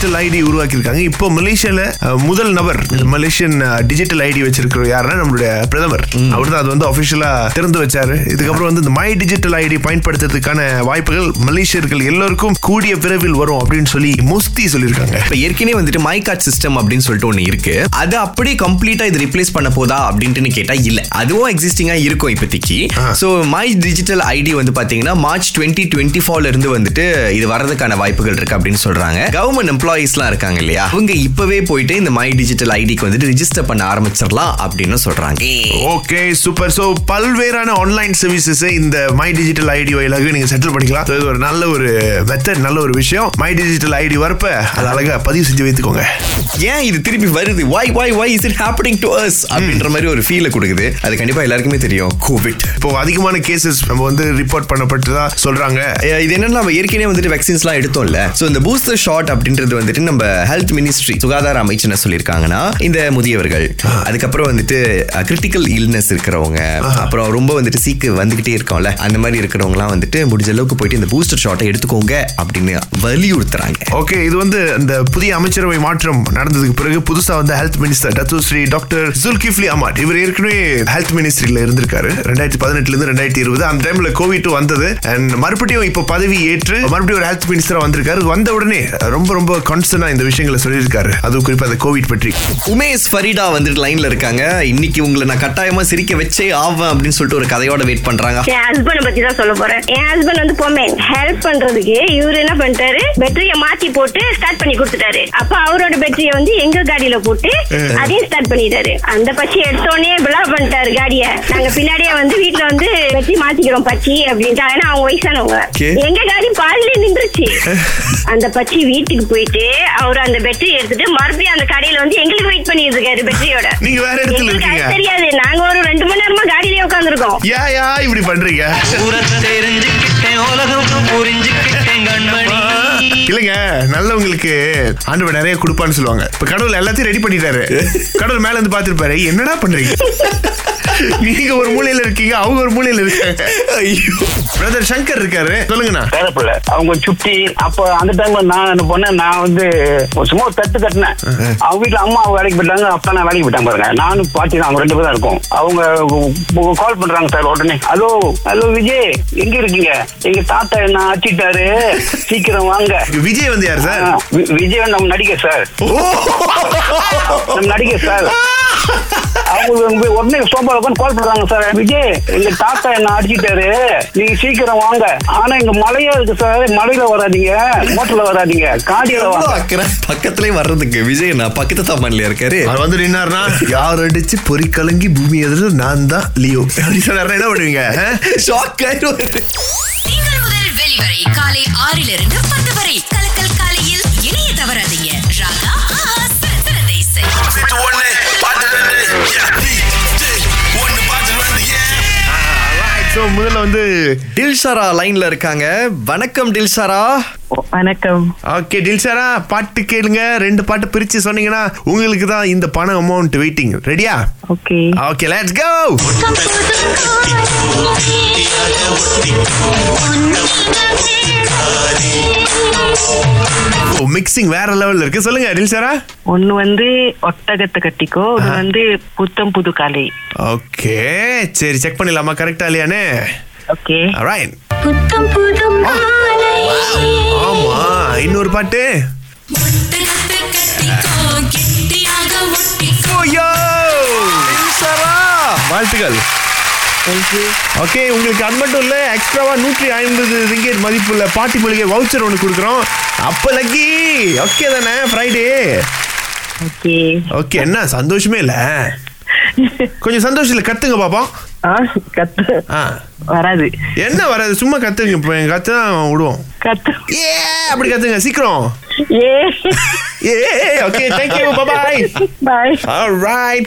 Digital ID உருவாக்கியிருக்காங்க. இப்போ மலேசியால முதல் நபர் மலேசியன் டிஜிட்டல் ஐடி வச்சிருக்கிற யாருன்னா நம்மளுடைய பிரதமர். அவர் தான் அது வந்து அபிஷியலா திறந்து வச்சாரு. இதுக்கப்புறம் வந்து இந்த மை டிஜிட்டல் ஐடி பயன்படுத்துறதுக்கான வாய்ப்புகள் மலேசியர்கள் எல்லோருக்கும் கூடிய விரைவில் வரும் அப்படின்னு சொல்லி முஸ்தி சொல்லியிருக்காங்க. இப்ப ஏற்கனவே வந்துட்டு மை கார்ட் சிஸ்டம் அப்படின்னு சொல்லிட்டு ஒண்ணு இருக்கு. அது அப்படியே கம்ப்ளீட்டா இது ரிப்ளேஸ் பண்ண போதா அப்படின்ட்டு கேட்டா இல்ல. அதுவும் எக்ஸிஸ்டிங்கா இருக்கும் இப்போதைக்கு. சோ மை டிஜிட்டல் ஐடி வந்து பாத்தீங்கன்னா மார்ச் டுவெண்ட்டி டுவெண்ட்டி ஃபோர்ல இருந்து வந்துட்டு இது வரதுக்கான வாய்ப்புகள் இருக்கு அப்படின்னு சொல்றாங்க. கவர்மெண்ட் எம்ப்ளாயிஸ்லாம் இருக்காங்க இல்லையா? அவங்க இப்பவே போயிட்டு இந்த மை டிஜிட்டல் ஐடிக்கு வந்துட்டு ரிஜிஸ்டர் பண்ண ஆரம்பிச்சிடலாம் அப்படின்னு சொல்றாங்க. ஓகே சூப்பர் சோ பல்வேறான ஆன்லைன் சர்வீசஸ் இந்த மை டிஜிட்டல் ஐடி வழியாக நீங்க செட்டில் பண்ணிக்கலாம். இது ஒரு நல்ல ஒரு மெத்தட் நல்ல ஒரு விஷயம். மை டிஜிட்டல் ஐடி வரப்ப அது அழகா பதிவு செஞ்சு வைத்துக்கோங்க. ஏன் இது திருப்பி வருது? Why why why is it happening to us அப்படின்ற மாதிரி ஒரு ஃபீலை கொடுக்குது. அது கண்டிப்பா எல்லாருக்குமே தெரியும். கோவிட் இப்போ அதிகமான கேசஸ் நம்ம வந்து ரிப்போர்ட் பண்ணப்பட்டதா சொல்றாங்க. அஹ் இது என்னன்னா நம்ம ஏற்கனவே வந்துட்டு வேக்சின்ஸ்லாம் எடுத்தோம்ல. சோ இந்த பூஸ்டர் ஷாட் அப்படின்றது வந்துட்டு நம்ம ஹெல்த் மினிஸ்ட்ரி சுகாதார அமைச்சு என்ன சொல்லியிருக்காங்கன்னா இந்த முதியவர்கள் அதுக்கப்புறம் வந்துட்டு கிரிட்டிக்கல் இல்னஸ் இருக்கிறவங்க அப்புறம் ரொம்ப வந்துட்டு சீக்கு வந்துகிட்டே இருக்கோம்ல அந்த மாதிரி இருக்கிறவங்கலாம் வந்துட்டு முடிஞ்ச அளவுக்கு போயிட்டு இந்த பூஸ்டர் ஷாட்டை எடுத்துக்கோங்க அப்படின்னு வலியுறுத்துறாங்க. ஓகே இது வந்து இந்த புதிய அமைச்சரவை மாற்றம் நடந்ததுக்கு பிறகு புதுசா வந்து health minister Datuk Seri doctor Dzulkefly Ahmad. இவர் ஏற்கனவே ஹெல்த் மினிஸ்ட்ரியில இருந்திருக்காரு. ரெண்டாயிரத்தி பதினெட்டுல இருந்து ரெண்டாயிரத்தி இருபது. அந்த டைம்ல கோவிட் வந்தது. அண்ட் மறுபடியும் இப்போ பதவி ஏற்று மறுபடியும் ஒரு ஹெல்த் மினிஸ்டரா வந்திருக்காரு. வந்த உடனே ரொம்ப ரொம்ப கான்ஸ்டன்டா இந்த விஷயங்களை சொல்லியிருக்காரு. அது குறிப்பா அந்த கோவிட் பற்றி. உமேஷ் ஃபரீடா வந்துட்டு லைன்ல இருக்காங்க. இன்னைக்கு உங்களை நான் கட்டாயமா சிரிக்க வச்சே ஆவேன் அப்படின்னு சொல்லிட்டு ஒரு கதையோட வெயிட் பண்றாங்க. என் ஹஸ்பண்ட் பத்தி தான் சொல்ல போறேன். என் ஹஸ்பண்ட் வந்து போமேன் ஹெல்ப் பண்றதுக்கு இவரு என்ன பண்ணிட்டாரு? பேட்டரிய மாத்தி போட்டு ஸ்டார்ட் பண்ணி கொடுத்துட்டாரு. அப்ப அவரோட பேட்டரிய வந்து எங்க காடியில போட்டு அதையும் ஸ்டார்ட் பண்ணிட்டாரு. அந்த பச்சி எடுத்தோடனே பிளா பண்ணிட்டாரு காடிய. நாங்க பின்னாடியே வந்து வீட்டுல வந்து பேட்டரி மாத்திக்கிறோம் பச்சி அப்படின்ட்டு. ஏன்னா அவங்க வயசானவங்க. எங்க காடி பாதியில நின்றுச்சு. அந்த பச்சி வீட்டுக்கு போயிட்டு அவர் அந்த பேட்டரி எடுத்துட்டு மறுபடியும் அந்த கடையில வந்து எங்களுக்கு வெயிட் பண்ணிட்டு இருக்காரு பேட்டரியோட நீங்க வேற இடத்துல இருக்கீங்க. தெரியாது. நாங்க ஒரு ரெண்டு மணி நேரமா காடியிலே உட்காந்துருக்கோம் யா யா இப்படி பண்றீங்க? தெரிஞ்சுக்கிட்டேன் உலகம் புரிஞ்சுக்கிட்டேன். இல்லைங்க நல்லவங்களுக்கு ஆண்டவர் நிறைய கொடுப்பான்னு சொல்லுவாங்க. இப்ப கடவுள் எல்லாத்தையும் ரெடி பண்ணிட்டாரு. கடவுள் மேல இருந்து பாத்துருப்பாரு என்னடா பண்றீங்க? நீங்க ஒரு மூலையில இருக்கீங்க அவங்க ஒரு மூலையில இருக்காங்க. பிரதர் சங்கர் இருக்காரு. சொல்லுங்கண்ணா. பேரப்பிள்ள அவங்க சுட்டி அப்ப அந்த டைம்ல நான் என்ன பண்ணேன் நான் வந்து ஒரு சும்மா தட்டு தட்டினேன் அவங்க வீட்டுல அம்மா வேலைக்கு போயிட்டாங்க அப்பா நான் வேலைக்கு போயிட்டாங்க பாருங்க. நானும் பாட்டி தான் அவங்க ரெண்டு பேரும் தான் இருக்கோம். அவங்க கால் பண்றாங்க சார் உடனே. ஹலோ ஹலோ விஜய் எங்க இருக்கீங்க? எங்க தாத்தா என்ன ஆச்சிட்டாரு சீக்கிரம் வாங்க. விஜய் வந்து யார் சார்? விஜய் நம்ம நடிகர் சார். நம்ம நடிகர் சார். அவங்க உடனே சோபால உட்காந்து கால் பண்றாங்க சார். விஜய் எங்க தாத்தா என்ன அடிச்சிட்டாரு? நீங்க சீக்கிரம் வாங்க. ஆனா இங்க மழையா இருக்கு சார். மழையில வராதீங்க. மோட்டர்ல வராதீங்க. காடியில வாங்க. பக்கத்துலயே வர்றதுக்கு விஜய் நான் பக்கத்து தாமன்ல இருக்காரு? அவர் வந்து யார் அடிச்சு பொறி கலங்கி பூமி எதிர நான் தான் லியோ. அப்படி சொன்னாருன்னா என்ன பண்ணுவீங்க? ஆ? ஷாக் ஆயிடுவாரு. ஆறிலிருந்து பத்து வரை. கலக்கல் காலையில் இணைய தவறாதீங்க. ராகா சிறந்த இசை. முதல்ல வந்து டில்ஷாரா லைன்ல இருக்காங்க. வணக்கம் டில்ஷாரா. வணக்கம். ஓகே டில்சாரா பாட்டு கேளுங்க. ரெண்டு பாட்டு பிரிச்சு சொன்னீங்கன்னா உங்களுக்கு தான் இந்த பணம் அமௌண்ட் வெயிட்டிங் ரெடியா okay okay let's go mixing வேற லெவல்ல இருக்கு. சொல்லுங்க டில்சாரா ஒன்னு வந்து ஒட்டகத்தை கட்டிக்கோ ஒன்னு வந்து புத்தம் புது காலை ஓகே. சரி செக் பண்ணிடலாமா? கரெக்டா இல்லையானே? ஓகே. ரைட் ஆமா இன்னொரு பாட்டு. வாழ்த்துக்கள். ஓகே உங்களுக்கு அது மட்டும் இல்ல எக்ஸ்ட்ராவா நூற்றி ஐம்பது ரிங்கெட் மதிப்புள்ள பாட்டி மொழிகை வவுச்சர் ஒன்று கொடுக்குறோம். அப்ப லக்கி ஓகே தானே ஃப்ரைடே ஓகே ஓகே என்ன சந்தோஷமே இல்ல? கொஞ்சம் சந்தோஷம் இல்ல கத்துங்க பாப்போம். ஆ கத்து. ஆ. வராது. என்ன வராது? சும்மா கத்துங்க இப்போ எங்க கத்து தான் விடுவோம். கத்து. ஏ அப்படி கத்துங்க சீக்கிரம்.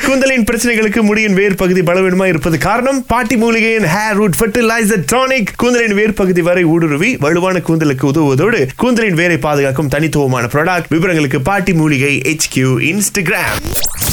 கூந்தலின் பிரச்சனைகளுக்கு முடியின் வேர் பகுதி பலவீனமா இருப்பது காரணம். பாட்டி மூலிகையின் ஹேர் ரூட் ஃபர்டிலைசர் டானிக் கூந்தலின் வேர் பகுதி வரை ஊடுருவி வலுவான கூந்தலுக்கு உதவுவதோடு கூந்தலின் வேரை பாதுகாக்கும் தனித்துவமான ப்ராடக்ட் விவரங்களுக்கு பாட்டி மூலிகை இன்ஸ்டாகிராம்